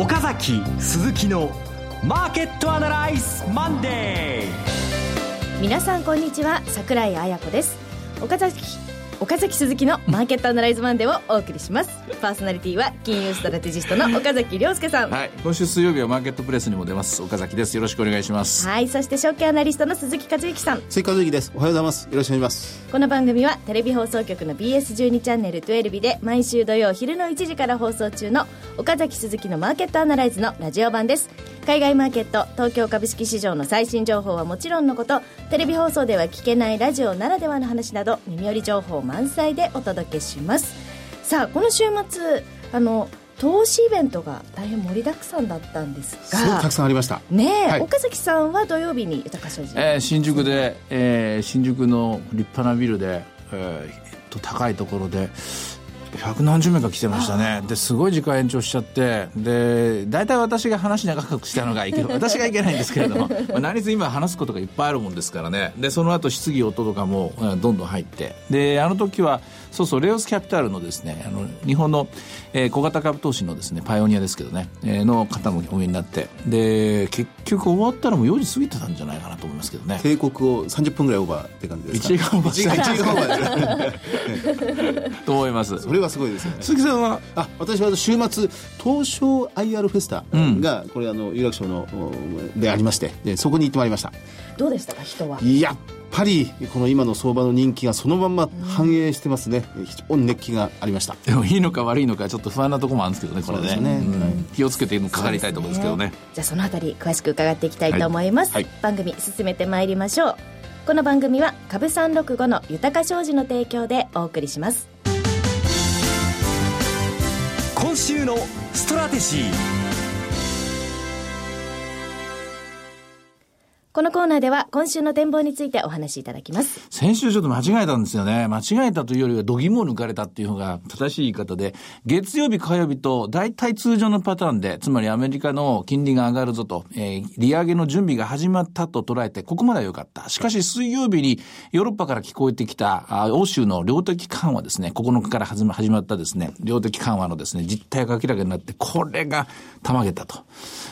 岡崎鈴木のマーケットアナライズマンデー。皆さんこんにちは。桜井彩子です。岡崎岡崎鈴木のマーケットアナライズマンデーをお送りします。パーソナリティは金融ストラテジストの岡崎良介さん。はい。今週水曜日はマーケットプレスにも出ます。岡崎です。よろしくお願いします。はい。そして証券アナリストの鈴木一之さん。鈴木一之です。おはようございます。よろしくお願いします。この番組はテレビ放送局の BS12 チャンネル12日で毎週土曜昼の1時から放送中の岡崎鈴木のマーケットアナライズのラジオ版です海外マーケット東京株式市場の最新情報はもちろんのことテレビ放送では聞けないラジオならではの話など耳寄り情報満載でお届けします。さあこの週末あの投資イベントが大変盛りだくさんだったんですがすごくたくさんありました。ねえ、はい。岡崎さんは土曜日に豊か商事、えー新宿で、えー新宿の立派なビルで、えーと高いところで百何十名が来てましたね。ですごい時間延長しちゃって。で大体私が話長くしたのがいけ 私がいけないんですけれども、まあ、何せ今話すことがいっぱいあるもんですからね。でその後質疑応答とかも、うんどんどん入って。であの時はそうそうレオスキャピタルのですねあの日本の、えー小型株投資のですねパイオニアですけどね、えーの方もお見えになって。で結局終わったらもう4時過ぎてたんじゃないかなと思いますけどね。帝国を30分ぐらいオーバーって感じですか1時間オーバー1時間1時間オーバー と思います。それはすごいですよね。鈴木さんは？あ私は週末東証 IR フェスタが、これあの有楽町のおでありましてでそこに行ってまいりました。どうでしたか人は？やっぱりこの今の相場の人気がそのまま反映してますね。非常に熱気がありました。でもいいのか悪いのかちょっと不安なところもあるんですけどねこれね。ね。うん。はい。気をつけてかかりたいところですけどね。じゃあそのあたり詳しく伺っていきたいと思います、はい。はい番組進めてまいりましょう。この番組は株365の豊か商事の提供でお送りします今週のストラテシー。このコーナーでは今週の展望についてお話しいただきます先週ちょっと間違えたんですよね。間違えたというよりは、度肝を抜かれたっていうのが正しい言い方で、月曜日、火曜日と大体通常のパターンで、つまりアメリカの金利が上がるぞと、えー利上げの準備が始まったと捉えて、ここまでは良かった。しかし水曜日にヨーロッパから聞こえてきた、あ欧州の量的緩和ですね、9日から始ま始まったですね、量的緩和のですね、実態が明らかになって、これがたまげたと。ま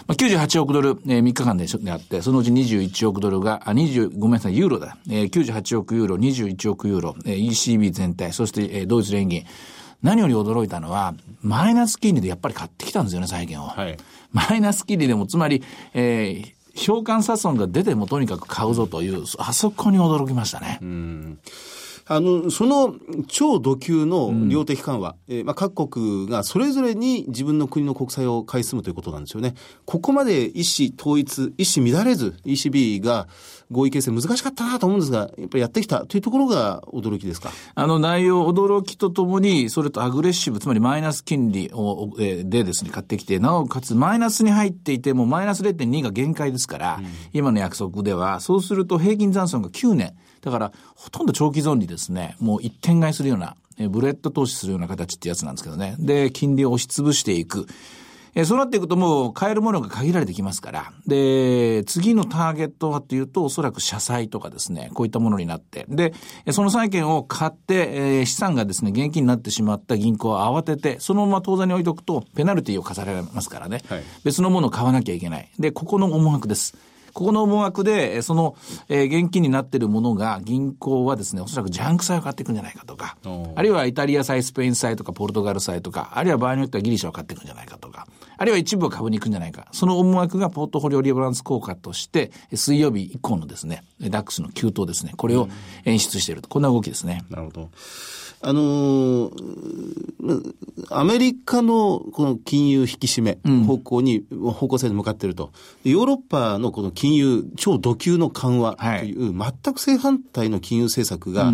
あ、98億ドル、えー、3日間でであって、そのうち21億ドルが、あ、20、ごめんなさい、ユーロだ。えー、98億ユーロ、21億ユーロ、えー、ECB 全体、そして、えー、ドイツ連銀。何より驚いたのは、マイナス金利でやっぱり買ってきたんですよね、債券を。はいマイナス金利でも、つまり、えー、償還差損が出てもとにかく買うぞという、あそこに驚きましたね。あの、その超度級の量的緩和、えーまあ、各国がそれぞれに自分の国の国債を買い進むということなんですよね。ここまで一子統一、一子乱れず ECB が合意形成難しかったなと思うんですが、やっぱりやってきたというところが驚きですか？あの内容、驚きとともに、それとアグレッシブ、つまりマイナス金利を、えーでですね、買ってきて、なおかつマイナスに入っていても、マイナス0.2が限界ですから、今の約束では、そうすると平均残損が9年。だから、ほとんど長期損にですね、もう一点買いするような、えーブレッド投資するような形ってやつなんですけどね。で、金利を押し潰していく。えーそうなっていくともう買えるものが限られてきますから。で、次のターゲットはというと、おそらく社債とかですね、こういったものになって。で、えーその債券を買って、えー資産がですね、現金になってしまった銀行は慌てて、そのまま当座に置いとくと、ペナルティを課されますからね。はい別のものを買わなきゃいけない。で、ここの思惑です。ここの思惑で、えーその、えー現金になっているものが、銀行はですね、おそらくジャンク債を買っていくんじゃないかとかあるいはイタリア債、スペイン債とか、ポルトガル債とか、あるいは場合によってはギリシャを買っていくんじゃないかとか、あるいは一部を株に行くんじゃないか。その思惑がポートフォリオリバランス効果として、水曜日以降のですね、ダックスの急騰ですね、これを演出していると。こんな動きですね。なるほど。あのーアメリカのこの金融引き締め方向に、方向性に向かっていると。でヨーロッパのこの金融、超度級の緩和という、全く正反対の金融政策が、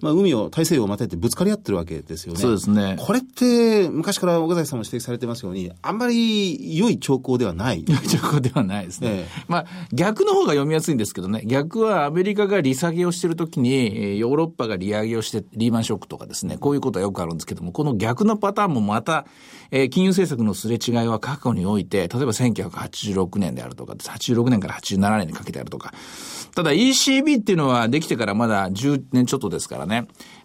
まあ、海を、大西洋をまたいてぶつかり合ってるわけですよね。そうですねこれって、昔から岡崎さんも指摘されてますように、あんまり良い兆候ではない。情報ではないですね。ええまあ、逆の方が読みやすいんですけどね。逆はアメリカが利下げをしているときに、えーヨーロッパが利上げをして、リーマンショックとかですね、こういうことはよくあるんですけども、この逆のパターンもまた、えー金融政策のすれ違いは過去において、例えば1986年であるとか、86年から87年にかけてあるとか。ただ ECB っていうのはできてからまだ10年ちょっとですからね、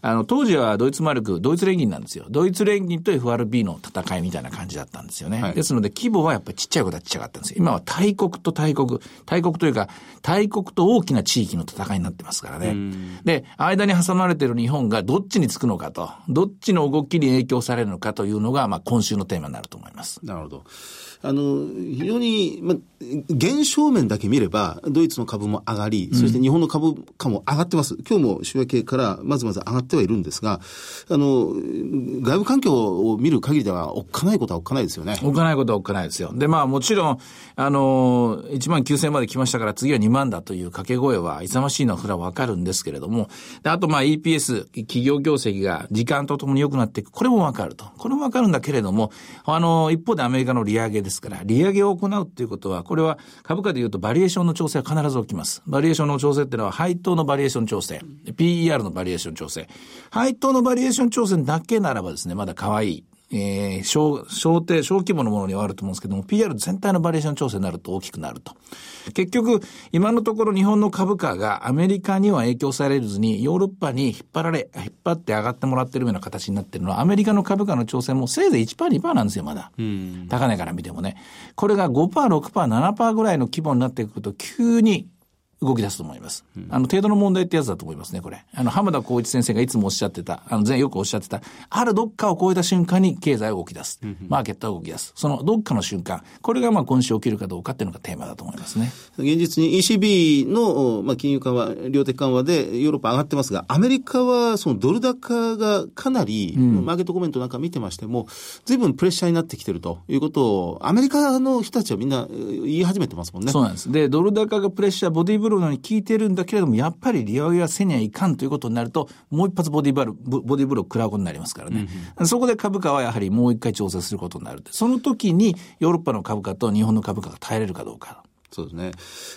あの、当時はドイツマルク、ドイツ連銀なんですよ。ドイツ連銀と FRB の戦いみたいな感じだったんですよね。はい、ですので、規模はやっぱりちっちゃいことはちっちゃかったんですよ。今は大国と大国、大国というか、大国と大きな地域の戦いになってますからね。で、間に挟まれてる日本がどっちにつくのかと、どっちの動きに影響されるのかというのが、まあ、今週のテーマになると思います。なるほど。あの、非常に、まあ、現象面だけ見れば、ドイツの株も上がり、そして日本の株価も上がってます。今日も週明けからままずまず上がってはいるんですが、あの、外部環境を見る限りでは、おっかないことはおっかないですよね。おっかないことはおっかないですよ。で、まあもちろん、あの、1万9000まで来ましたから次は2万だという掛け声は勇ましいのはそれはわかるんですけれども、あとまあ EPS、企業業績が時間とともに良くなっていく。これもわかると。これもわかるんだけれども、あの、一方でアメリカの利上げですから、利上げを行うっていうことは、これは株価で言うとバリエーションの調整は必ず起きます。バリエーションの調整っていうのは、配当のバリエーション調整、PER のバリエーション調整。配当のバリエーション調整だけならばですね、まだ可愛い。えー、小、小低、小規模のものにはあると思うんですけども、PR 全体のバリエーション調整になると大きくなると。結局、今のところ日本の株価がアメリカには影響されずに、ヨーロッパに引っ張られ、引っ張って上がってもらってるような形になってるのは、アメリカの株価の調整もせいぜい1%、2%なんですよ、まだ。高値から見てもね。これが5%、6%、7%ぐらいの規模になってくると、急に動き出すと思います。あの、程度の問題ってやつだと思いますね、これ。あの、浜田光一先生がいつもおっしゃってた、あの、前よくおっしゃってた、あるどっかを超えた瞬間に経済が動き出す。マーケットが動き出す。そのどっかの瞬間、これがまあ今週起きるかどうかっていうのがテーマだと思いますね。現実に ECB の、まあ、金融緩和、量的緩和でヨーロッパ上がってますが、アメリカはそのドル高がかなり、うん、マーケットコメントなんか見てましても、随分プレッシャーになってきてるということを、アメリカの人たちはみんな言い始めてますもんね。そうなんです。で、ドル高がプレッシャー、ボディーブローのに効いてるんだけれども、やっぱり利上げはせにはいかんということになると、もう一発ボディバル、ボディブロー食らうことになりますからね。うん、そこで株価はやはりもう一回調整することになる。その時にヨーロッパの株価と日本の株価が耐えれるかどうか。そうですね。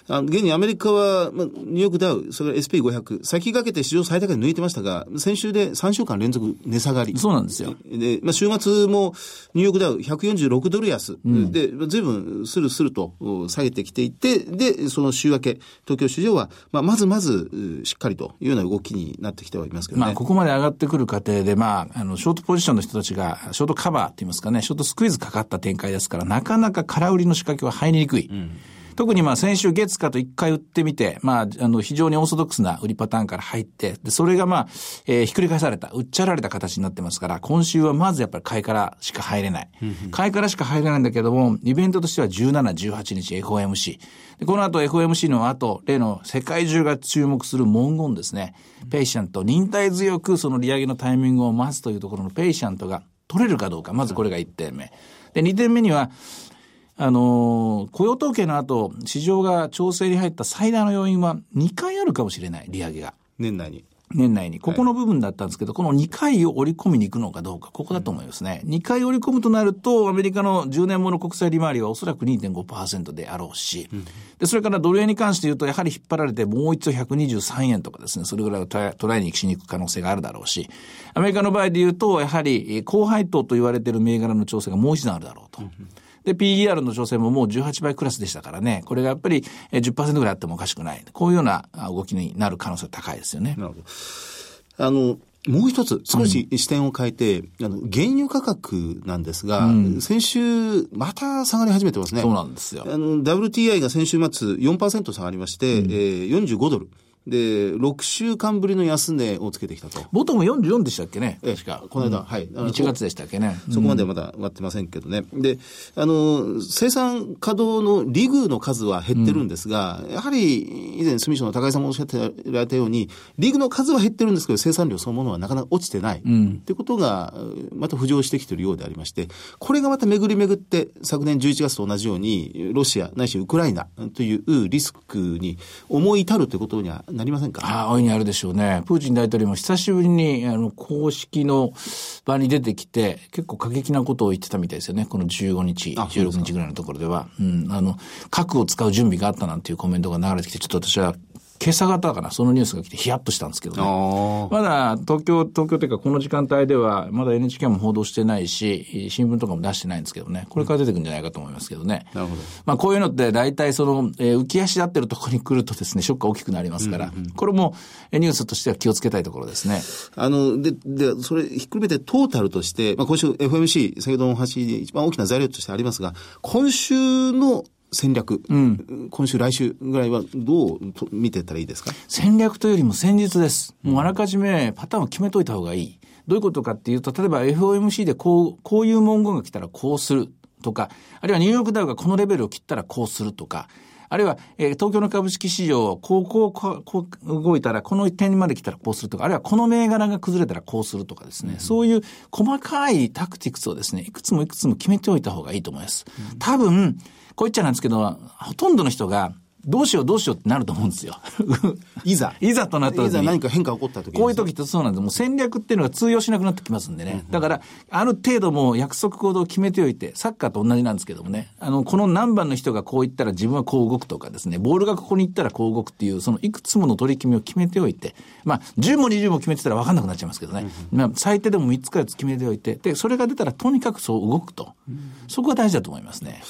あの、現にアメリカは、まあ、ニューヨークダウ、それから SP500、先駆けて史上最高値抜いてましたが、先週で3週間連続値下がり。そうなんですよ。で、まあ、週末もニューヨークダウ146ドル安、うん、で、随分スルスルと下げてきていて、で、その週明け、東京市場は、まあ、まずまずしっかりというような動きになってきてはいますけどね。まあ、ここまで上がってくる過程で、まあ、あの、ショートポジションの人たちが、ショートカバーって言いますかね、ショートスクイズかかった展開ですから、なかなか空売りの仕掛けは入りにくい。うん特にまあ先週月かと一回売ってみて、まあ、あの、非常にオーソドックスな売りパターンから入って、で、それがまあ、えー、ひっくり返された、売っちゃられた形になってますから、今週はまずやっぱり買いからしか入れない。買いからしか入れないんだけども、イベントとしては17、18日 FOMC。で、この後 FOMC の後、例の世界中が注目する文言ですね。ペイシャント、忍耐強くその利上げのタイミングを待つというところのペイシャントが取れるかどうか。まずこれが1点目。で、2点目には、あの、雇用統計の後、市場が調整に入った最大の要因は2回あるかもしれない、利上げが。年内に。年内に。ここの部分だったんですけど、はい、この2回を織り込みに行くのかどうか、ここだと思いますね。うん、2回織り込むとなると、アメリカの10年もの国債利回りはおそらく2.5%であろうし、うん、で、それからドル円に関して言うと、やはり引っ張られてもう一度123円とかですね、それぐらいをトライにしに行く可能性があるだろうし、アメリカの場合で言うと、やはり高配当と言われている銘柄の調整がもう一度あるだろうと。うんで、PER の調整ももう18倍クラスでしたからね、これがやっぱり10%ぐらいあってもおかしくない。こういうような動きになる可能性高いですよね。なるほど。あの、もう一つ、少し視点を変えて、うん、あの、原油価格なんですが、うん、先週、また下がり始めてますね。そうなんですよ。あの、WTI が先週末4%下がりまして、うん、えー、45ドル。で、6週間ぶりの安値をつけてきたと。ボトム44でしたっけね？確か。この間、うん、はい。1月でしたっけね？そこまでまだ終わってませんけどね。うん、で、あの、生産稼働のリグの数は減ってるんですが、うん、やはり、以前、住所の高井さんもおっしゃってられたように、リグの数は減ってるんですけど、生産量そのものはなかなか落ちてない。うん、ってことが、また浮上してきてるようでありまして、これがまた巡り巡って、昨年11月と同じように、ロシア、ないしウクライナというリスクに思い至るということにはなりませんか？ああ、大いにあるでしょうね。プーチン大統領も久しぶりに、あの、公式の場に出てきて、結構過激なことを言ってたみたいですよね。この15日、16日ぐらいのところでは。うん、あの、核を使う準備があったなんていうコメントが流れてきて、ちょっと私は今朝方かな、そのニュースが来てヒヤッとしたんですけどね。あまだ東京、東京というかこの時間帯では、まだ NHK も報道してないし、新聞とかも出してないんですけどね、これから出てくるんじゃないかと思いますけどね。なるほど。まあこういうのって大体その、えー浮き足立ってるところに来るとですね、ショックが大きくなりますから、これもえーニュースとしては気をつけたいところですね。あの、で、で、それひっくるめてトータルとして、まあ今週 FMC、先ほどのお話で一番大きな材料としてありますが、今週の戦略、今週来週ぐらいはどうと見てたらいいですか？戦略というよりも戦術です。もうあらかじめパターンを決めといた方がいい。どういうことかっていうと、例えば FOMC でこう、こういう文言が来たらこうするとか、あるいはニューヨークダウがこのレベルを切ったらこうするとか、あるいは、えー東京の株式市場、こう、こう、こう、動いたら、この点まで来たらこうするとか、あるいはこの銘柄が崩れたらこうするとかですね、そういう細かいタクティクスをですね、いくつもいくつも決めておいた方がいいと思います。多分、こう言っちゃなんですけど、ほとんどの人が、どうしようどうしようってなると思うんですよ。いざ。いざとなった時にいざ何か変化が起こった時に。こういう時ってそうなんです。もう戦略っていうのが通用しなくなってきますんでね。だから、ある程度もう約束行動を決めておいて、サッカーと同じなんですけどもね、あの、この何番の人がこう言ったら自分はこう動くとかですね、ボールがここに行ったらこう動くっていう、そのいくつもの取り決めを決めておいて、まあ、10も20も決めてたら分かんなくなっちゃいますけどね。まあ、最低でも3つか4つ決めておいて、で、それが出たらとにかくそう動くと。そこが大事だと思いますね。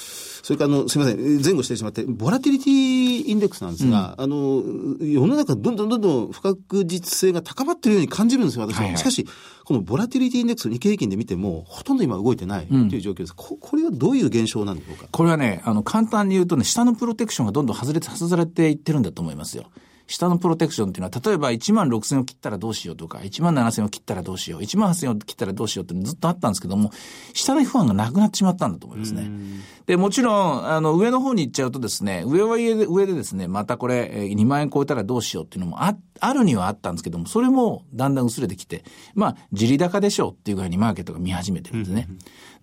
それから、あの、すみません、前後してしまって、ボラティリティインデックスなんですが、あの、世の中どんどんどんどん不確実性が高まっているように感じるんですよ、私は。はいはいしかし、このボラティリティインデックス、日経平均で見ても、ほとんど今動いてないという状況です。ここれはどういう現象なんでしょうか？これはね、あの、簡単に言うとね、下のプロテクションがどんどん外れて、外されていってるんだと思いますよ。下のプロテクションっていうのは、例えば1万6千を切ったらどうしようとか、1万7千を切ったらどうしよう、1万8千を切ったらどうしようってずっとあったんですけども、下の不安がなくなってしまったんだと思いますね。で、もちろん、あの、上の方に行っちゃうとですね、上は上で、上でですね、またこれ、えー2万円超えたらどうしようっていうのもあ、あるにはあったんですけども、それもだんだん薄れてきて、まあ、地利高でしょうっていうぐらいにマーケットが見始めてるんですね。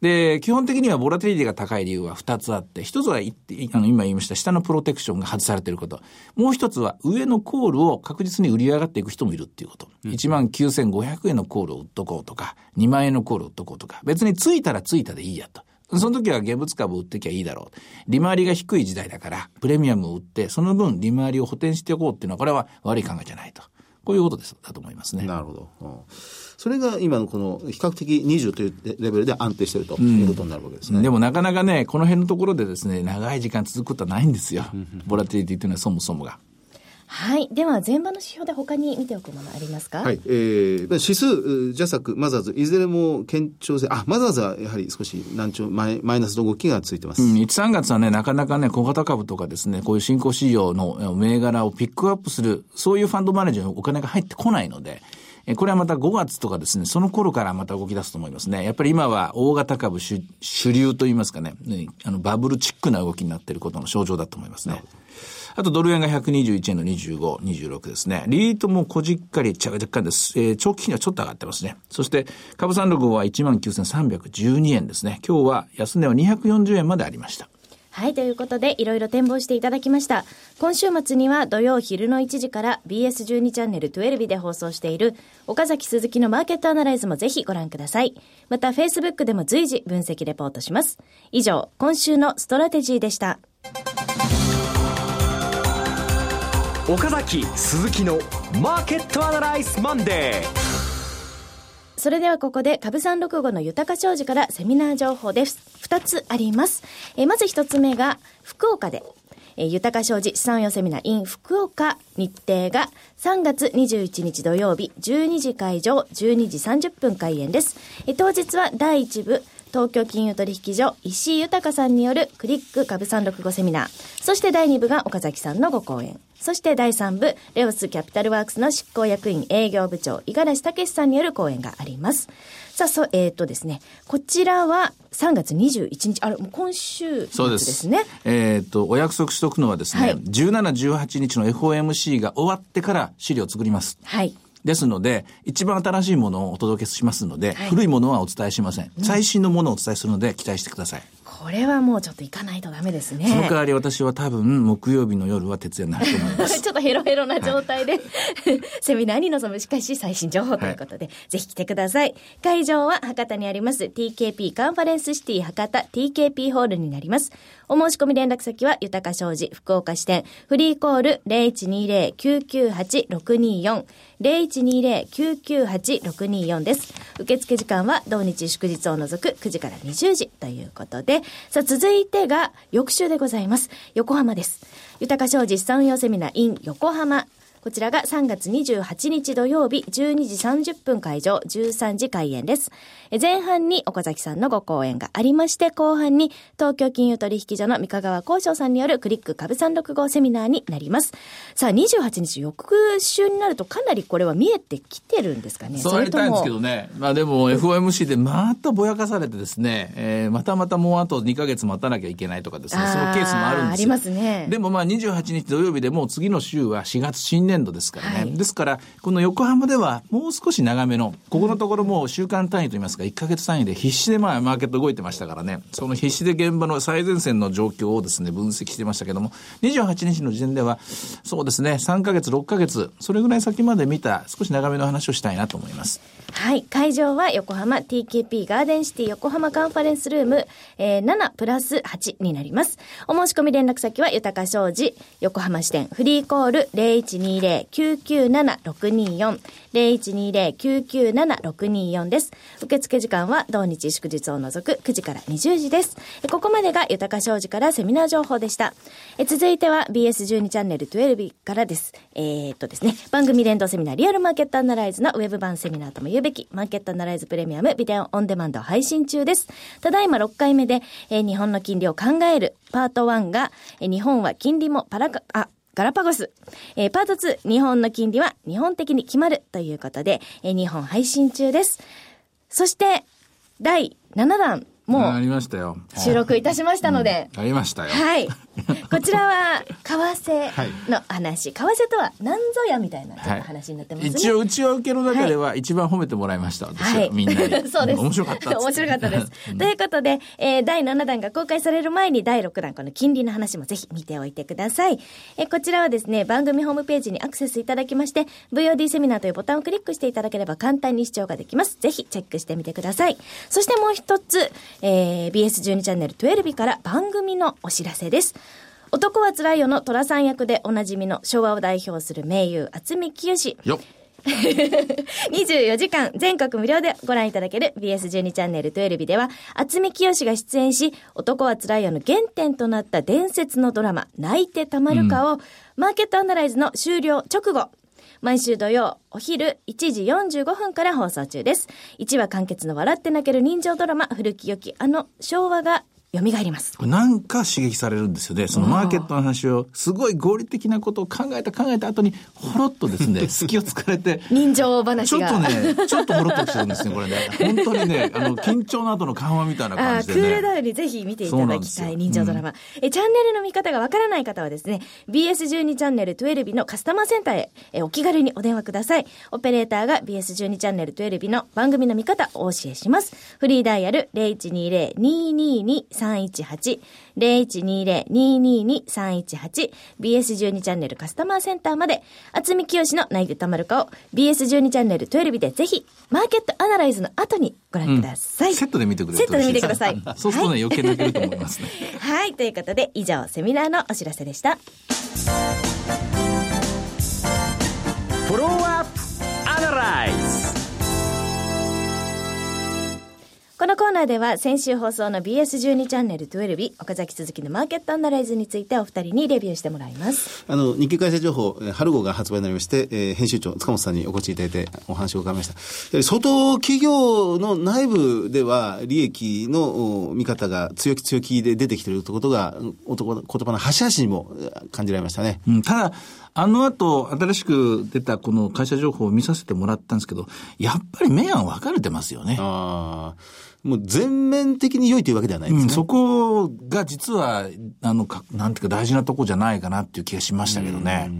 で、基本的にはボラティリティが高い理由は2つあって、1つは言ってあの今言いました下のプロテクションが外されていること。もう1つは上のコールを確実に売り上がっていく人もいるっていうこと。1万9500円のコールを売っとこうとか、2万円のコールを売っとこうとか、別についたらついたでいいやと。その時は現物株売ってきゃいいだろう。利回りが低い時代だから、プレミアムを売って、その分利回りを補填しておこうっていうのは、これは悪い考えじゃないと。こういうことです、だと思いますね。なるほど。うんそれが今のこの比較的20というレベルで安定しているということになるわけですね。でもなかなかね、この辺のところでですね、長い時間続くことはないんですよ。ボラティリティというのはそもそもが。はい。では、前場の指標で他に見ておくものありますか？はい。えー、指数、うジャサク、マザーズ、いずれも堅調性、あ、マザーズはやはり少し難聴、マイマイナスの動きがついてます。うん、1、3月はね、なかなかね、小型株とかですね、こういう新興市場のえ銘柄をピックアップする、そういうファンドマネージャーのお金が入ってこないので、えこれはまた5月とかですね、その頃からまた動き出すと思いますね。やっぱり今は大型株主主流といいますかね、ねあのバブルチックな動きになっていることの象徴だと思いますね。あとドル円が121円の25、26ですね。リートもこじっかり若干です。えー長期金利はちょっと上がってますね。そして株三六は19,312円ですね。今日は安値は240円までありました。はい、ということで、いろいろ展望していただきました。今週末には土曜昼の1時から BS12 チャンネル12で放送している岡崎鈴木のマーケットアナライズもぜひご覧ください。また、Facebook でも随時分析レポートします。以上、今週のストラテジーでした。岡崎鈴木のマーケットアナライズマンデーそれではここで株365の豊商事からセミナー情報です。二つあります。えまず一つ目が福岡で、え豊商事資産運用セミナー in 福岡日程が3月21日土曜日12時会場12時30分開演です。え当日は第一部東京金融取引所石井豊さんによるクリック株365セミナー。そして第2部が岡崎さんのご講演。そして第3部、レオスキャピタルワークスの執行役員営業部長、五十嵐武さんによる講演があります。さあ、そう、えっ、とですね、こちらは3月21日、あれ、もう今週そうです。すね。えっ、と、お約束しとくのはですね、はい17、18日の FOMC が終わってから資料を作ります。はい。ですので、一番新しいものをお届けしますので、はい古いものはお伝えしません。最新のものをお伝えするので、期待してください。ここれはもうちょっと行かないとダメですね。その代わり私は多分木曜日の夜は徹夜になると思います。ちょっとヘロヘロな状態で、セミナーに臨むしかし最新情報ということで、ぜひ来てください。会場は博多にあります TKP カンファレンスシティ博多 TKP ホールになります。お申し込み連絡先は豊か商事福岡支店フリーコール0120-998-624 0120-998-624です。受付時間は同日祝日を除く9時から20時ということで、さあ続いてが翌週でございます。横浜です。豊か商事資産運用セミナー in 横浜。こちらが3月28日土曜日12時30分会場13時開演です。え前半に岡崎さんのご講演がありまして、後半に東京金融取引所の三河川交渉さんによるクリック株365セミナーになります。さあ28日翌週になるとかなりこれは見えてきてるんですかね？そうやりたいんですけどね。まあでも FOMC でまたぼやかされてですね、えーまたまたもうあと2ヶ月待たなきゃいけないとかですね、そのケースもあるんですよ。ありますねでもまあ28日土曜日でもう次の週は4月新年度ですからね。はいですから、この横浜ではもう少し長めの、ここのところもう週間単位といいますか、1ヶ月単位で必死でまあマーケット動いてましたからね、その必死で現場の最前線の状況をですね、分析してましたけども、28日の時点では、そうですね、3ヶ月、6ヶ月、それぐらい先まで見た少し長めの話をしたいなと思います。はい。会場は横浜 TKP ガーデンシティ横浜カンファレンスルーム、えー7プラス8になります。お申し込み連絡先は豊か商事横浜支店フリーコール0120-997-624 0120-997-624です。受付時間は同日祝日を除く9時から20時です。ここまでが豊か商事からセミナー情報でした。え続いては BS12 チャンネル12からです。えーっとですね、番組連動セミナーリアルマーケットアナライズのウェブ版セミナーとも言うべきマーケットアナライズプレミアムビデオオンデマンド配信中です。ただいま6回目で、えー日本の金利を考えるパート1が、えー日本は金利もパラカ、あ、ガラパゴス。えーパート2、日本の金利は日本的に決まるということで、えー日本配信中です。そして、第7弾もありましたよ。収録いたしましたので、ありましたよ。はい。こちらは、為替の話。為替とは何ぞやみたいなちょっと話になってますね。一応、内輪受けの中では一番褒めてもらいました。私は、みんなに。そうです。面白かった面白かったです。ということで、えー第7弾が公開される前に第6弾、この金利の話もぜひ見ておいてください。えーこちらはですね、番組ホームページにアクセスいただきまして、VOD セミナーというボタンをクリックしていただければ簡単に視聴ができます。ぜひチェックしてみてください。そしてもう一つ、えー BS12 チャンネル12から番組のお知らせです。男はつらいよの虎さん役でおなじみの昭和を代表する名優、渥美清。よっ。24時間全国無料でご覧いただける BS12 チャンネル12では、渥美清が出演し、男はつらいよの原点となった伝説のドラマ、泣いてたまるかを、マーケットアナライズの終了直後、毎週土曜、お昼1時45分から放送中です。1話完結の笑って泣ける人情ドラマ、古き良きあの昭和が蘇ります。なんか刺激されるんですよね。そのマーケットの話を、すごい合理的なことを考えた考えた後に、ほろっとですね、隙を突かれて、人情話が。ちょっとね、ちょっとほろっとしてるんですね、これね。本当にね、あの、緊張の後の緩和みたいなあ感じでね。ークールダウンにぜひ見ていただきたい人情ドラマ、え。チャンネルの見方がわからない方はですね、BS12 チャンネル12のカスタマーセンターへえお気軽にお電話ください。オペレーターが BS12 チャンネル12の番組の見方をお教えします。フリーダイヤル0120-222-318 0120-222-318 BS12 チャンネルカスタマーセンターまで、厚み清の泣いてたまるかを BS12 チャンネル12でぜひ、マーケットアナライズの後にご覧ください。セットで見てくれるセットで見てください。そうするとね、余計泣けると思いますね。はい。ということで、以上、セミナーのお知らせでした。フォローアップアナライズこのコーナーでは先週放送の BS12 チャンネル12岡崎鈴木のマーケットアナライズについてお二人にレビューしてもらいます。あの、日経会社情報、えー春号が発売になりまして、えー編集長、塚本さんにお越しいただいてお話を伺いました。で相当企業の内部では利益のお見方が強気強気で出てきているということが、言葉の端々にもえー感じられましたね。うん、ただ、あの後、新しく出たこの会社情報を見させてもらったんですけど、やっぱり明暗分かれてますよね。ああ、もう全面的に良いというわけではないですね。うん、そこが実は、あの、かなんていうか大事なとこじゃないかなっていう気がしましたけどね。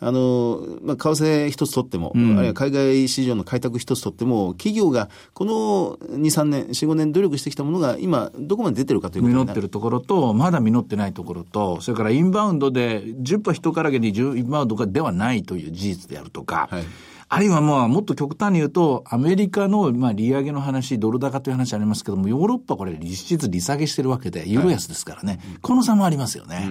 あの、まあ、為替一つ取っても、あるいは海外市場の開拓一つ取っても、企業がこの2、3年、4、5年努力してきたものが今、どこまで出てるかということ実ってるところと、まだ実ってないところと、それからインバウンドで10歩人からげにインバウンドではないという事実であるとか、はいあるいはまあ、もっと極端に言うと、アメリカのまあ利上げの話、ドル高という話ありますけども、ヨーロッパこれ、実質利下げしてるわけで、ユーロ安ですからね、はい、この差もありますよね。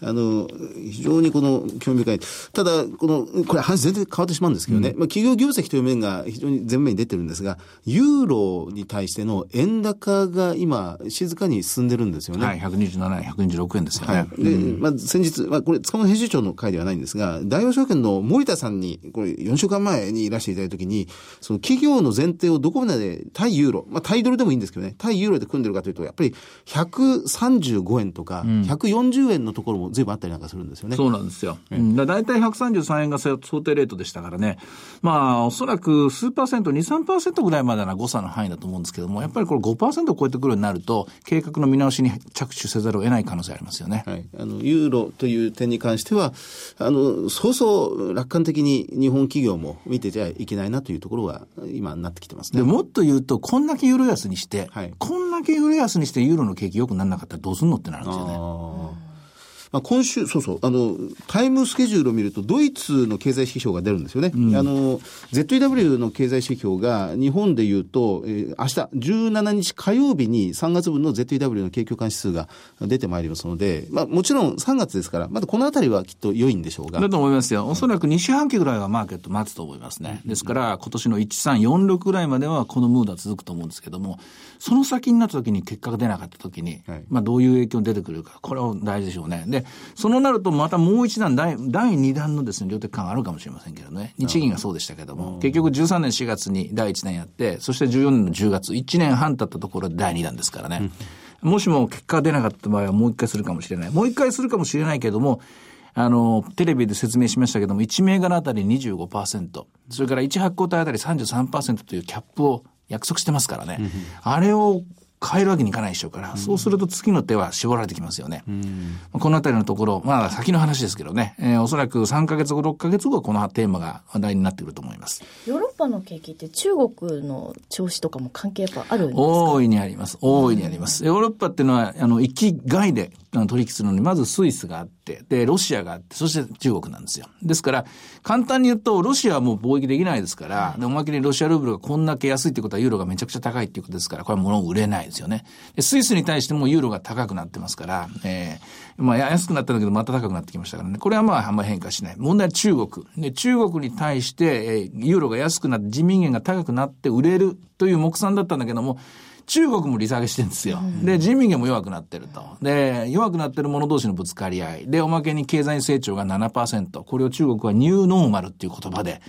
あの、非常にこの興味深い。ただ、この、これ話全然変わってしまうんですけどね、うん、まあ企業業績という面が非常に前面に出てるんですが、ユーロに対しての円高が今、静かに進んでるんですよね。はい、127円、126円ですよね。はい、で、まあ先日、まあこれ、塚本編集長の会ではないんですが、大和証券の森田さんに、これ4週間前にいらしていただいたときに、その企業の前提をどこまで対ユーロ、まあ対ドルでもいいんですけどね、対ユーロで組んでるかというと、やっぱり135円とか、140円のところも随分あったりなんかするんですよね。そうなんですよ。うん、だ大体133円が想定レートでしたからね。まあ、おそらく数パーセント、2、3%ぐらいまでな誤差の範囲だと思うんですけども、やっぱりこれ5%を超えてくるようになると、計画の見直しに着手せざるを得ない可能性ありますよね。はい。あの、ユーロという点に関しては、あの、そうそう楽観的に日本企業も見てじゃいけないなというところが今なってきてますね。でもっと言うと、こんだけユーロ安にして、はい、こんだけユーロ安にしてユーロの景気良くならなかったらどうすんのってなるんですよね。まあ、今週、そうそう、あの、タイムスケジュールを見ると、ドイツの経済指標が出るんですよね。うん、あの、ZEW の経済指標が、日本でいうと、えー、明日、17日火曜日に3月分の ZEW の景況感指数が出てまいりますので、まあ、もちろん3月ですから、まだこのあたりはきっと良いんでしょうが。だと思いますよ。おそらく2四半期ぐらいはマーケット待つと思いますね。ですから、今年の1346ぐらいまではこのムードは続くと思うんですけども、その先になった時に結果が出なかった時に、はい、まあ、どういう影響出てくるか、これは大事でしょうね。で、そのなるとまたもう一段第、第2弾のですね、量的緩和あるかもしれませんけどね。日銀がそうでしたけども、結局13年4月に第1弾やって、そして14年の10月、1年半経ったところで第2弾ですからね。もしも結果が出なかった場合はもう一回するかもしれない。もう一回するかもしれないけども、あの、テレビで説明しましたけども、1銘柄あたり25%、それから1発行体あたり33%というキャップを約束してますからね。あれを変えるわけにいかないでしょうから、そうすると次の手は絞られてきますよね。このあたりのところ、まあ先の話ですけどね、えー、おそらく3か月後、6か月後、このテーマが話題になってくると思います。ヨーロッパの景気って中国の調子とかも関係やっぱあるんですか？大いにあります。大いにあります。ヨーロッパっていうのは、あの、行き外で取引するのに、まずスイスがあって、で、ロシアがあって、そして中国なんですよ。ですから、簡単に言うと、ロシアはもう貿易できないですから、で、おまけにロシアルーブルがこんだけ安いってことは、ユーロがめちゃくちゃ高いっていうことですから、これは物売れないですよね。でスイスに対してもユーロが高くなってますから、えー、まあ安くなったんだけどまた高くなってきましたからね。これはまああんまり変化しない。問題は中国。で、中国に対して、えー、ユーロが安くなって、人民元が高くなって売れるという目算だったんだけども、中国も利下げしてるんですよ。で、人民元も弱くなってると。で、弱くなってる者同士のぶつかり合い。で、おまけに経済成長が7%。これを中国はニューノーマルっていう言葉で。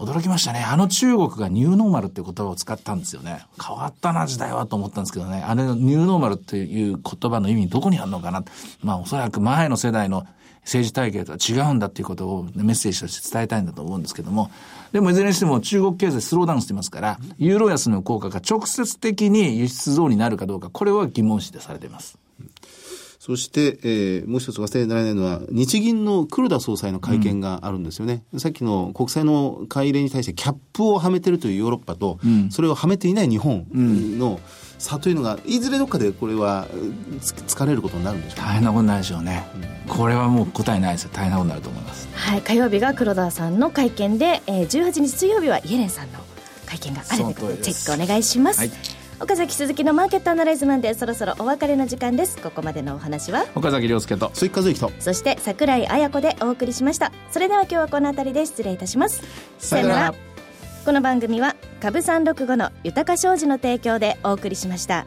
驚きましたね。あの中国がニューノーマルっていう言葉を使ったんですよね。変わったな時代はと思ったんですけどね。あれのニューノーマルっていう言葉の意味どこにあるのかな。まあおそらく前の世代の政治体系とは違うんだっていうことをメッセージとして伝えたいんだと思うんですけども、でもいずれにしても中国経済スローダウンしてますから、ユーロ安の効果が直接的に輸出増になるかどうか、これは疑問視でされています。そして、えー、もう一つ忘れられないのは、日銀の黒田総裁の会見があるんですよね。うん、さっきの国債の買い入れに対してキャップをはめてるというヨーロッパと、うん、それをはめていない日本の差というのが、いずれどっかでこれは疲れることになるんでしょう、大変なことになるでしょうね。うん、これはもう答えないですよ。大変なことになると思います。はい、火曜日が黒田さんの会見で、えー、18日水曜日はイエレンさんの会見があるということで、チェックお願いします。はい。岡崎鈴木のマーケットアナライズマンデーそろそろお別れの時間です。ここまでのお話は？岡崎亮介と。鈴木和之と。そして櫻井彩子でお送りしました。それでは今日はこの辺りで失礼いたします。さよなら。この番組は株三六五の豊か商事の提供でお送りしました。